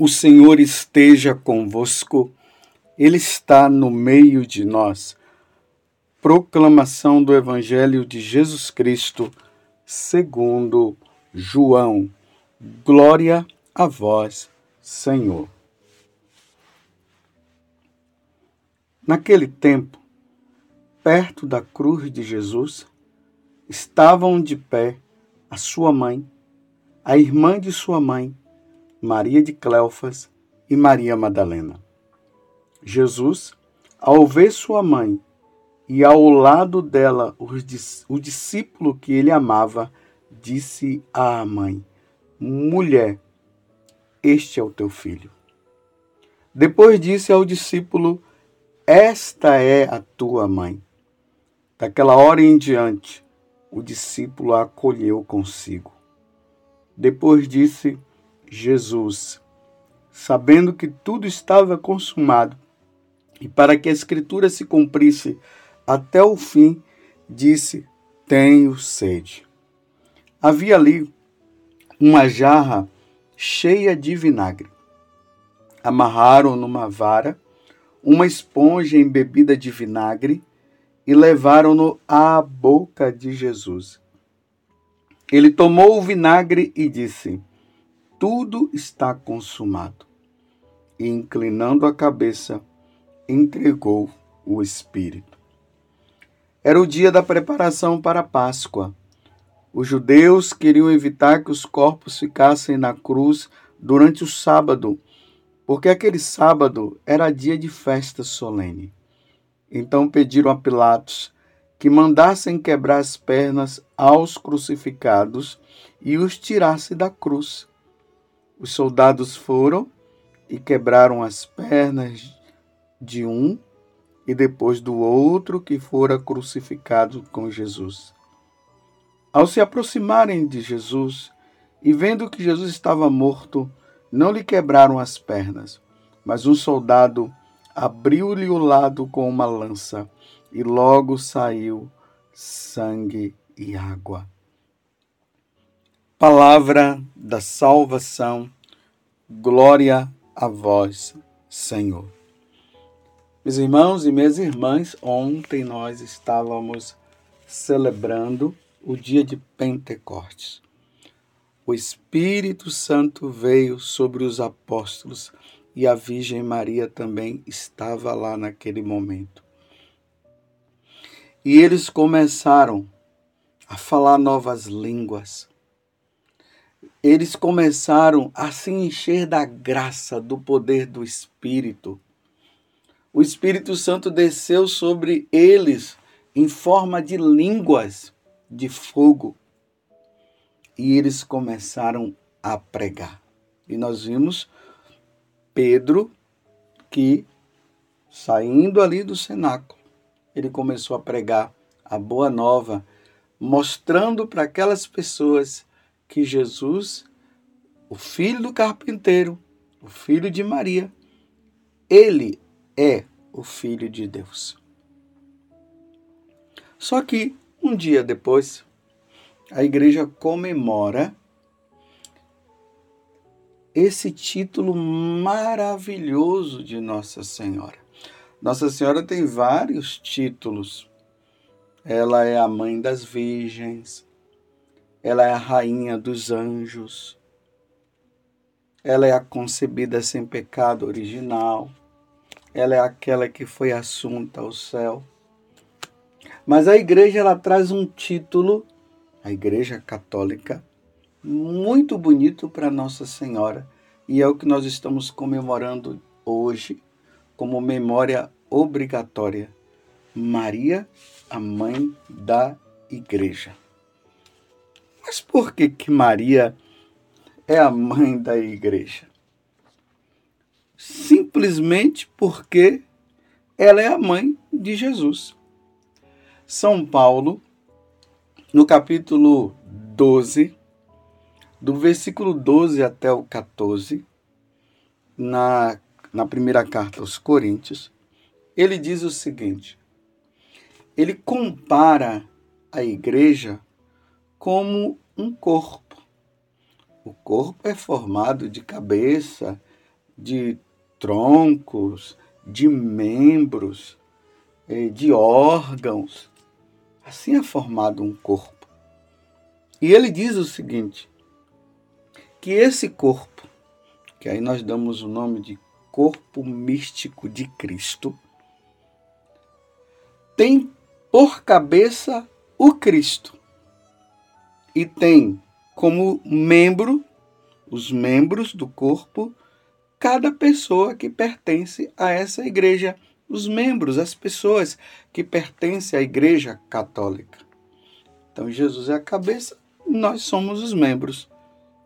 O Senhor esteja convosco, Ele está no meio de nós. Proclamação do Evangelho de Jesus Cristo, segundo João. Glória a vós, Senhor. Naquele tempo, perto da cruz de Jesus, estavam de pé a sua mãe, a irmã de sua mãe, Maria de Cleofas e Maria Madalena. Jesus, ao ver sua mãe e ao lado dela o discípulo que ele amava, disse à mãe: Mulher, este é o teu filho. Depois disse ao discípulo: Esta é a tua mãe. Daquela hora em diante, o discípulo a acolheu consigo. Depois disse: Jesus, sabendo que tudo estava consumado, e para que a Escritura se cumprisse até o fim, disse: Tenho sede. Havia ali uma jarra cheia de vinagre. Amarraram numa vara uma esponja embebida de vinagre e levaram-no à boca de Jesus. Ele tomou o vinagre e disse: tudo está consumado. E inclinando a cabeça, entregou o Espírito. Era o dia da preparação para a Páscoa. Os judeus queriam evitar que os corpos ficassem na cruz durante o sábado, porque aquele sábado era dia de festa solene. Então pediram a Pilatos que mandassem quebrar as pernas aos crucificados e os tirasse da cruz. Os soldados foram e quebraram as pernas de um e depois do outro que fora crucificado com Jesus. Ao se aproximarem de Jesus e vendo que Jesus estava morto, não lhe quebraram as pernas, mas um soldado abriu-lhe o lado com uma lança e logo saiu sangue e água. Palavra da salvação, glória a vós, Senhor. Meus irmãos e minhas irmãs, ontem nós estávamos celebrando o dia de Pentecostes. O Espírito Santo veio sobre os apóstolos e a Virgem Maria também estava lá naquele momento. E eles começaram a falar novas línguas eles começaram a se encher da graça, do poder do Espírito. O Espírito Santo desceu sobre eles em forma de línguas de fogo. E eles começaram a pregar. E nós vimos Pedro que, saindo ali do cenáculo, ele começou a pregar a boa nova, mostrando para aquelas pessoas que Jesus, o filho do carpinteiro, o filho de Maria, ele é o filho de Deus. Só que um dia depois, a igreja comemora esse título maravilhoso de Nossa Senhora. Nossa Senhora tem vários títulos. Ela é a mãe das virgens, ela é a rainha dos anjos. Ela é a concebida sem pecado original. Ela é aquela que foi assunta ao céu. Mas a igreja ela traz um título, a Igreja Católica, muito bonito para Nossa Senhora, e é o que nós estamos comemorando hoje como memória obrigatória. Maria, a mãe da igreja. Mas por que, que Maria é a mãe da igreja? Simplesmente porque ela é a mãe de Jesus. São Paulo, no capítulo 12, do versículo 12 até o 14, na, na primeira carta aos Coríntios, ele diz o seguinte: ele compara a igreja como um corpo. O corpo é formado de cabeça, de troncos, de membros, eh, de órgãos. Assim é formado um corpo. E ele diz o seguinte: que esse corpo, que aí nós damos o nome de corpo místico de Cristo, tem por cabeça o Cristo e tem como membro os membros do corpo cada pessoa que pertence a essa igreja, os membros, as pessoas que pertencem à igreja católica. Então Jesus é a cabeça, nós somos os membros.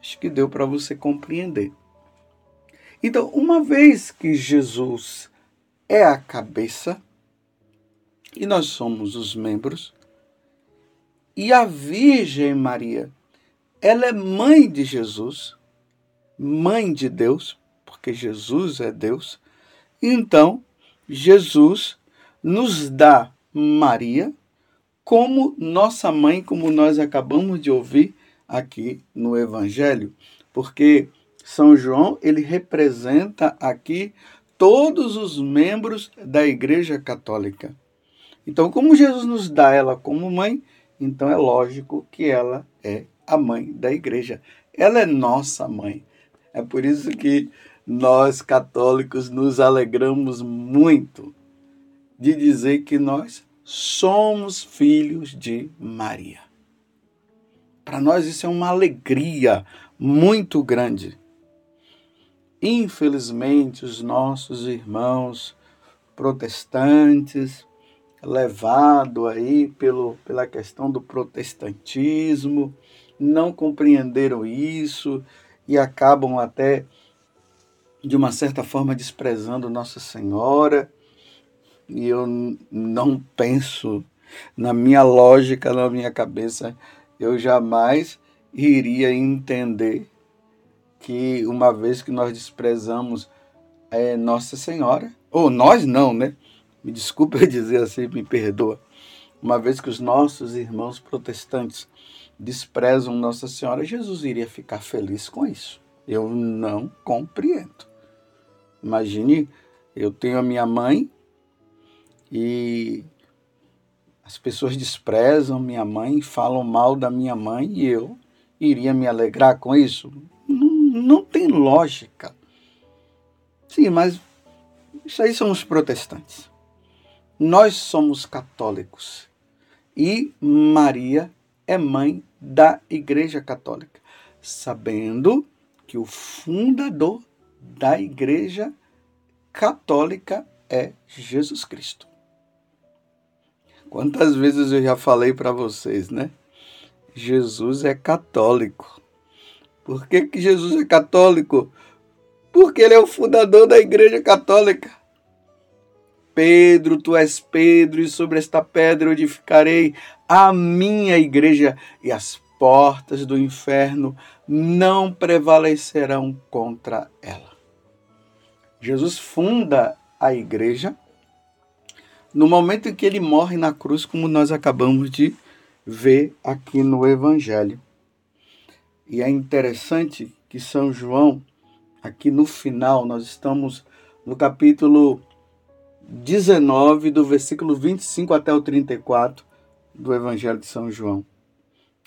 Acho que deu para você compreender. Então, uma vez que Jesus é a cabeça e nós somos os membros, e a Virgem Maria, ela é mãe de Jesus, mãe de Deus, porque Jesus é Deus. Então, Jesus nos dá Maria como nossa mãe, como nós acabamos de ouvir aqui no Evangelho, porque São João ele representa aqui todos os membros da Igreja Católica. Então, como Jesus nos dá ela como mãe, então é lógico que ela é a mãe da igreja. Ela é nossa mãe. É por isso que nós católicos nos alegramos muito de dizer que nós somos filhos de Maria. Para nós isso é uma alegria muito grande. Infelizmente, os nossos irmãos protestantes, levado aí pelo, pela questão do protestantismo, não compreenderam isso e acabam até de uma certa forma desprezando Nossa Senhora. E eu não penso na minha lógica, na minha cabeça, eu jamais iria entender que uma vez que nós desprezamos é, Nossa Senhora, ou nós não, né? Me desculpe eu dizer assim, me perdoa. Uma vez que os nossos irmãos protestantes desprezam Nossa Senhora, Jesus iria ficar feliz com isso. Eu não compreendo. Imagine, eu tenho a minha mãe e as pessoas desprezam minha mãe, falam mal da minha mãe e eu iria me alegrar com isso? Não, não tem lógica. Sim, mas isso aí são os protestantes. Nós somos católicos e Maria é mãe da Igreja Católica, sabendo que o fundador da Igreja Católica é Jesus Cristo. Quantas vezes eu já falei para vocês, né? Jesus é católico. Por que, que Jesus é católico? Porque ele é o fundador da Igreja Católica. Pedro, tu és Pedro, e sobre esta pedra edificarei a minha igreja, e as portas do inferno não prevalecerão contra ela. Jesus funda a igreja no momento em que ele morre na cruz, como nós acabamos de ver aqui no Evangelho. E é interessante que São João, aqui no final, nós estamos no capítulo 19, do versículo 25 até o 34 do Evangelho de São João.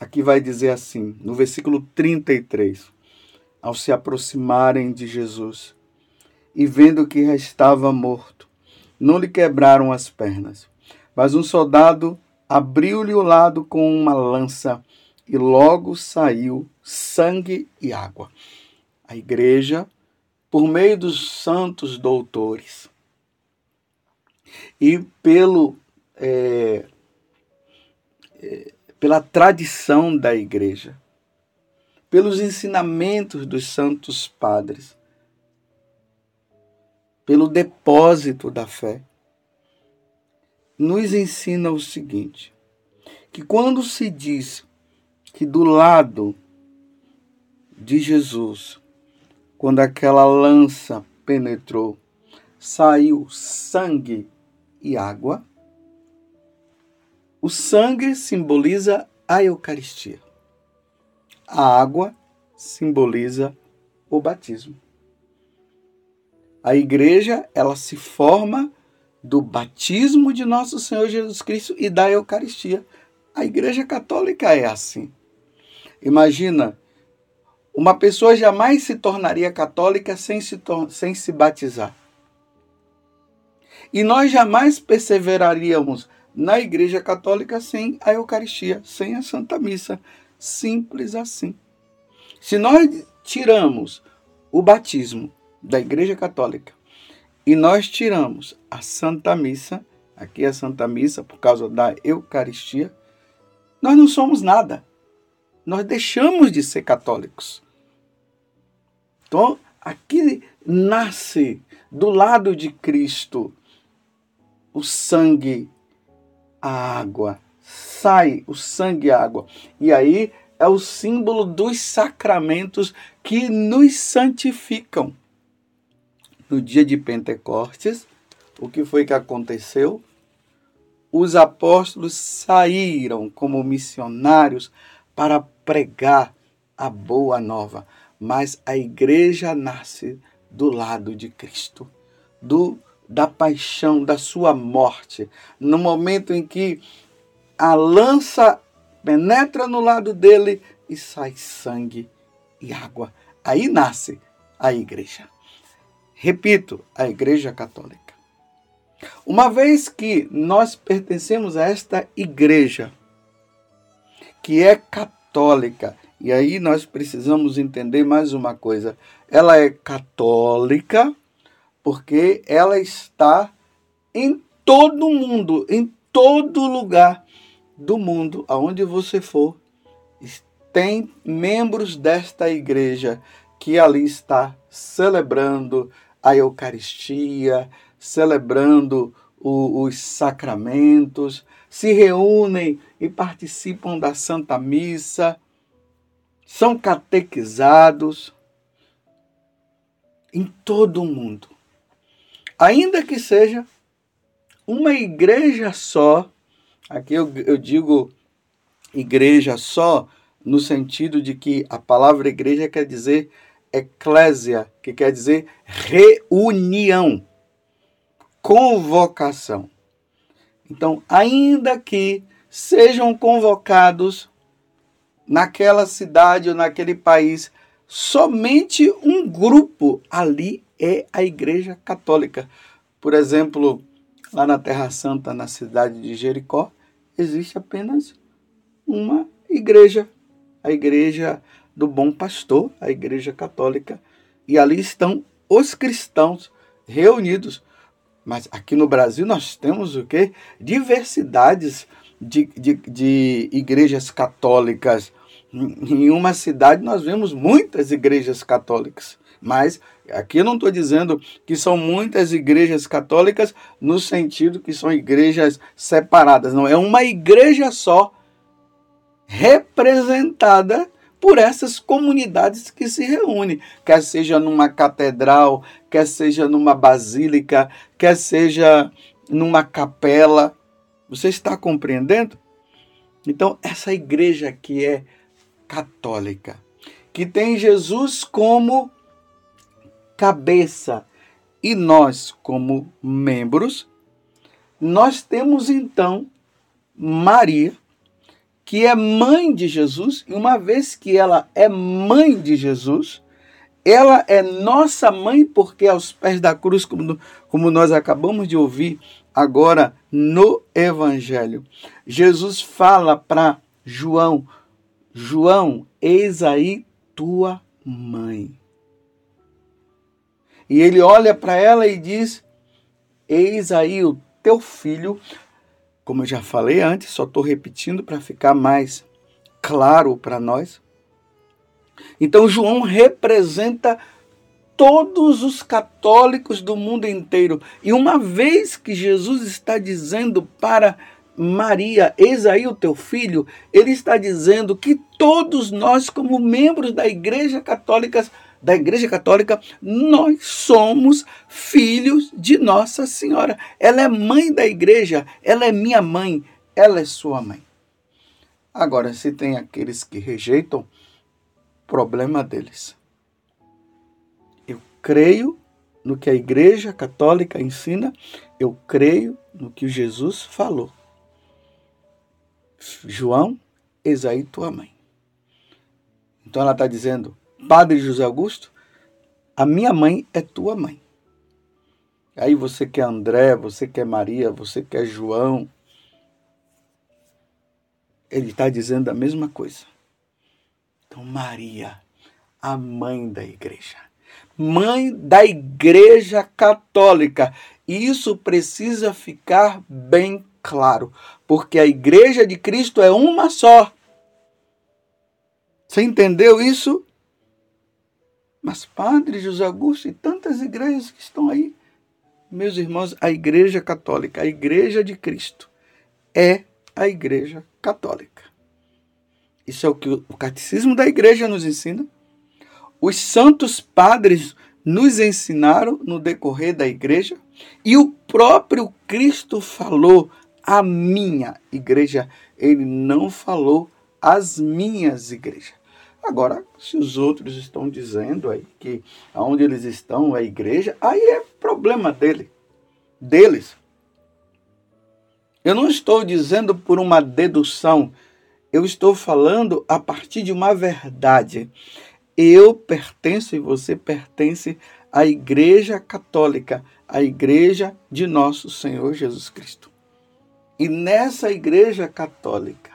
Aqui vai dizer assim, no versículo 33, ao se aproximarem de Jesus e vendo que estava morto, não lhe quebraram as pernas. Mas um soldado abriu-lhe o lado com uma lança e logo saiu sangue e água. A igreja, por meio dos santos doutores e pelo é, é, pela tradição da igreja, pelos ensinamentos dos santos padres, pelo depósito da fé, nos ensina o seguinte: que quando se diz que do lado de Jesus, quando aquela lança penetrou, saiu sangue e água, o sangue simboliza a Eucaristia. A água simboliza o batismo. A igreja, ela se forma do batismo de nosso Senhor Jesus Cristo e da Eucaristia. A igreja católica é assim. Imagina, uma pessoa jamais se tornaria católica sem se, sem se batizar. E nós jamais perseveraríamos na Igreja Católica sem a Eucaristia, sem a Santa Missa. Simples assim. Se nós tiramos o batismo da Igreja Católica e nós tiramos a Santa Missa, aqui é a Santa Missa por causa da Eucaristia, nós não somos nada. Nós deixamos de ser católicos. Então, aqui nasce do lado de Cristo o sangue, a água. Sai o sangue e a água. E aí é o símbolo dos sacramentos que nos santificam. No dia de Pentecostes, o que foi que aconteceu? Os apóstolos saíram como missionários para pregar a boa nova, mas a igreja nasce do lado de Cristo, do da paixão, da sua morte, no momento em que a lança penetra no lado dele e sai sangue e água. Aí nasce a igreja. Repito, a igreja católica. Uma vez que nós pertencemos a esta igreja, que é católica, e aí nós precisamos entender mais uma coisa: ela é católica porque ela está em todo mundo, em todo lugar do mundo, aonde você for, tem membros desta igreja que ali está celebrando a Eucaristia, celebrando o, os sacramentos, se reúnem e participam da Santa Missa, são catequizados em todo o mundo ainda que seja uma igreja só, aqui eu, eu digo igreja só no sentido de que a palavra igreja quer dizer eclésia, que quer dizer reunião, convocação. Então, ainda que sejam convocados naquela cidade ou naquele país somente um grupo ali é a Igreja Católica. Por exemplo, lá na Terra Santa, na cidade de Jericó, existe apenas uma igreja, a Igreja do Bom Pastor, a Igreja Católica, e ali estão os cristãos reunidos. Mas aqui no Brasil nós temos o que? Diversidades de, de, de igrejas católicas. Em uma cidade nós vemos muitas igrejas católicas. Mas aqui eu não estou dizendo que são muitas igrejas católicas no sentido que são igrejas separadas. Não, é uma igreja só representada por essas comunidades que se reúnem, quer seja numa catedral, quer seja numa basílica, quer seja numa capela. Você está compreendendo? Então, essa igreja que é católica, que tem Jesus como cabeça e nós, como membros, nós temos então Maria, que é mãe de Jesus, e uma vez que ela é mãe de Jesus, ela é nossa mãe, porque aos pés da cruz, como, como nós acabamos de ouvir agora no Evangelho, Jesus fala para João: João, eis aí tua mãe. E ele olha para ela e diz: Eis aí o teu filho. Como eu já falei antes, só estou repetindo para ficar mais claro para nós. Então, João representa todos os católicos do mundo inteiro. E uma vez que Jesus está dizendo para Maria, eis aí o teu filho, ele está dizendo que todos nós, como membros da Igreja Católica, da Igreja Católica, nós somos filhos de Nossa Senhora. Ela é mãe da igreja, ela é minha mãe, ela é sua mãe. Agora, se tem aqueles que rejeitam, problema deles. Eu creio no que a Igreja Católica ensina, eu creio no que Jesus falou. João, eis aí tua mãe. Então ela está dizendo, Padre José Augusto, a minha mãe é tua mãe. Aí você quer André, você quer Maria, você quer João. Ele está dizendo a mesma coisa. Então, Maria, a mãe da igreja. Mãe da igreja católica. Isso precisa ficar bem claro, porque a igreja de Cristo é uma só. Você entendeu isso? Mas, Padre José Augusto e tantas igrejas que estão aí, meus irmãos, a Igreja Católica, a Igreja de Cristo, é a Igreja Católica. Isso é o que o Catecismo da Igreja nos ensina. Os santos padres nos ensinaram no decorrer da igreja e o próprio Cristo falou a minha igreja, ele não falou as minhas igrejas. Agora, se os outros estão dizendo aí que aonde eles estão é a igreja, aí é problema dele, deles. Eu não estou dizendo por uma dedução, eu estou falando a partir de uma verdade. Eu pertenço e você pertence à Igreja Católica, à Igreja de nosso Senhor Jesus Cristo. E nessa Igreja Católica,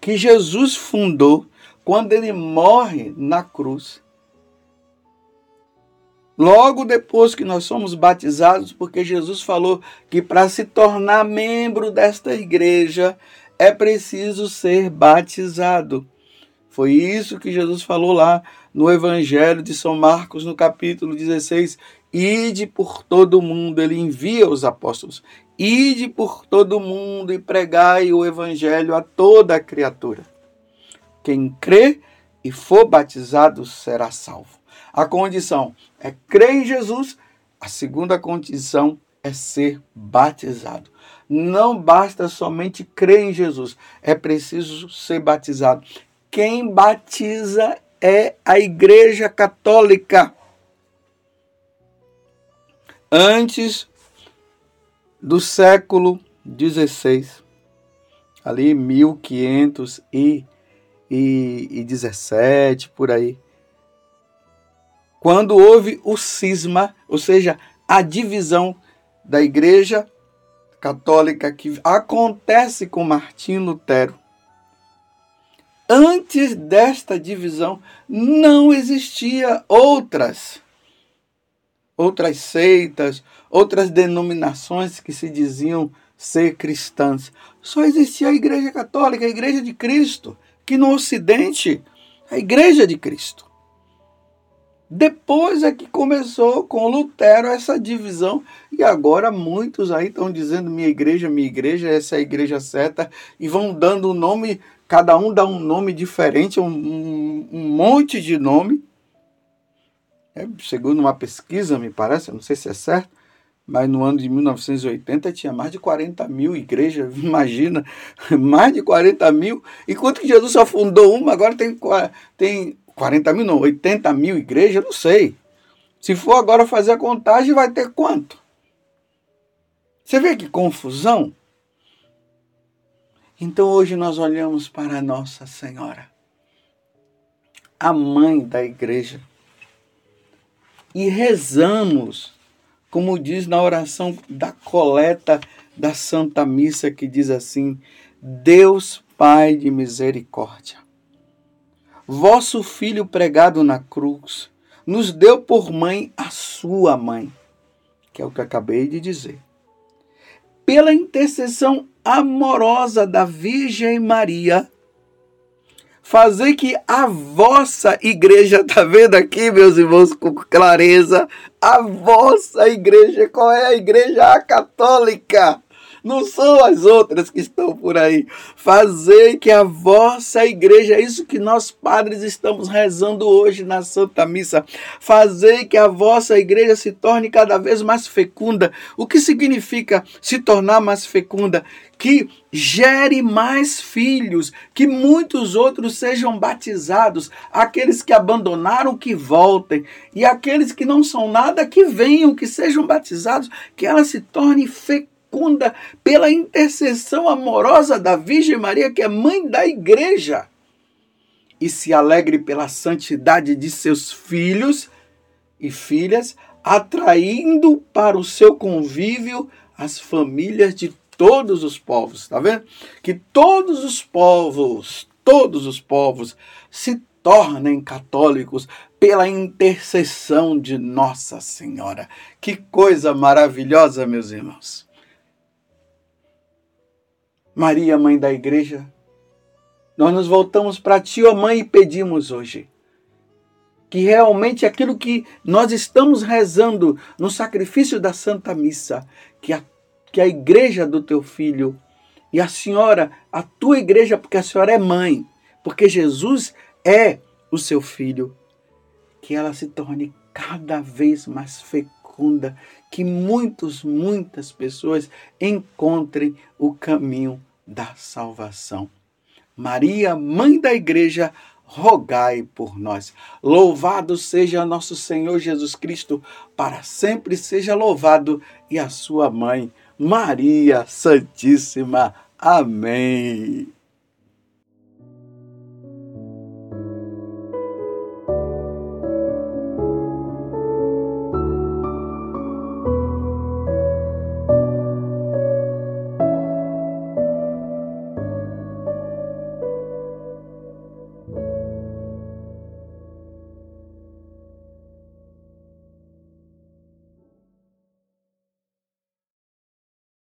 que Jesus fundou, quando ele morre na cruz. Logo depois que nós somos batizados, porque Jesus falou que para se tornar membro desta igreja é preciso ser batizado. Foi isso que Jesus falou lá no Evangelho de São Marcos, no capítulo 16. Ide por todo o mundo, ele envia os apóstolos. Ide por todo o mundo e pregai o Evangelho a toda criatura. Quem crê e for batizado será salvo. A condição é crer em Jesus, a segunda condição é ser batizado. Não basta somente crer em Jesus, é preciso ser batizado. Quem batiza é a Igreja Católica. Antes do século XVI, ali 1500 e e, e 17, por aí. Quando houve o cisma, ou seja, a divisão da Igreja Católica que acontece com Martim Lutero. Antes desta divisão não existia outras outras seitas, outras denominações que se diziam ser cristãs. Só existia a Igreja Católica, a Igreja de Cristo que no Ocidente, a Igreja de Cristo. Depois é que começou com Lutero essa divisão, e agora muitos aí estão dizendo minha igreja, minha igreja, essa é a igreja certa, e vão dando um nome, cada um dá um nome diferente, um, um, monte de nome. É, segundo uma pesquisa, me parece, não sei se é certo, mas no ano de 1980 tinha mais de 40 mil igrejas, imagina, mais de 40 mil. Enquanto que Jesus só fundou uma, agora tem, tem 40 mil, não, 80 mil igrejas, não sei. Se for agora fazer a contagem, vai ter quanto? Você vê que confusão? Então hoje nós olhamos para Nossa Senhora, a mãe da igreja, e rezamos como diz na oração da coleta da Santa Missa, que diz assim: Deus Pai de misericórdia, vosso Filho pregado na cruz nos deu por mãe a sua mãe, que é o que acabei de dizer. Pela intercessão amorosa da Virgem Maria, fazer que a vossa igreja, tá vendo aqui, meus irmãos, com clareza, a vossa igreja, qual é a igreja? A católica. Não são as outras que estão por aí. Fazei que a vossa igreja, é isso que nós padres estamos rezando hoje na Santa Missa, fazei que a vossa igreja se torne cada vez mais fecunda. O que significa se tornar mais fecunda? Que gere mais filhos, que muitos outros sejam batizados, aqueles que abandonaram que voltem, e aqueles que não são nada que venham, que sejam batizados, que ela se torne fecunda pela intercessão amorosa da Virgem Maria, que é mãe da igreja, e se alegre pela santidade de seus filhos e filhas, atraindo para o seu convívio as famílias de todos os povos, tá vendo? Que todos os povos, todos os povos se tornem católicos pela intercessão de Nossa Senhora. Que coisa maravilhosa, meus irmãos. Maria, mãe da igreja, nós nos voltamos para ti, ó mãe, e pedimos hoje que realmente aquilo que nós estamos rezando no sacrifício da Santa Missa, que a que a igreja do teu filho e a senhora, a tua igreja, porque a senhora é mãe, porque Jesus é o seu filho, que ela se torne cada vez mais fecunda, que muitos, muitas pessoas encontrem o caminho da salvação. Maria, mãe da igreja, rogai por nós. Louvado seja nosso Senhor Jesus Cristo, para sempre seja louvado, e a sua mãe, Maria Santíssima. Amém.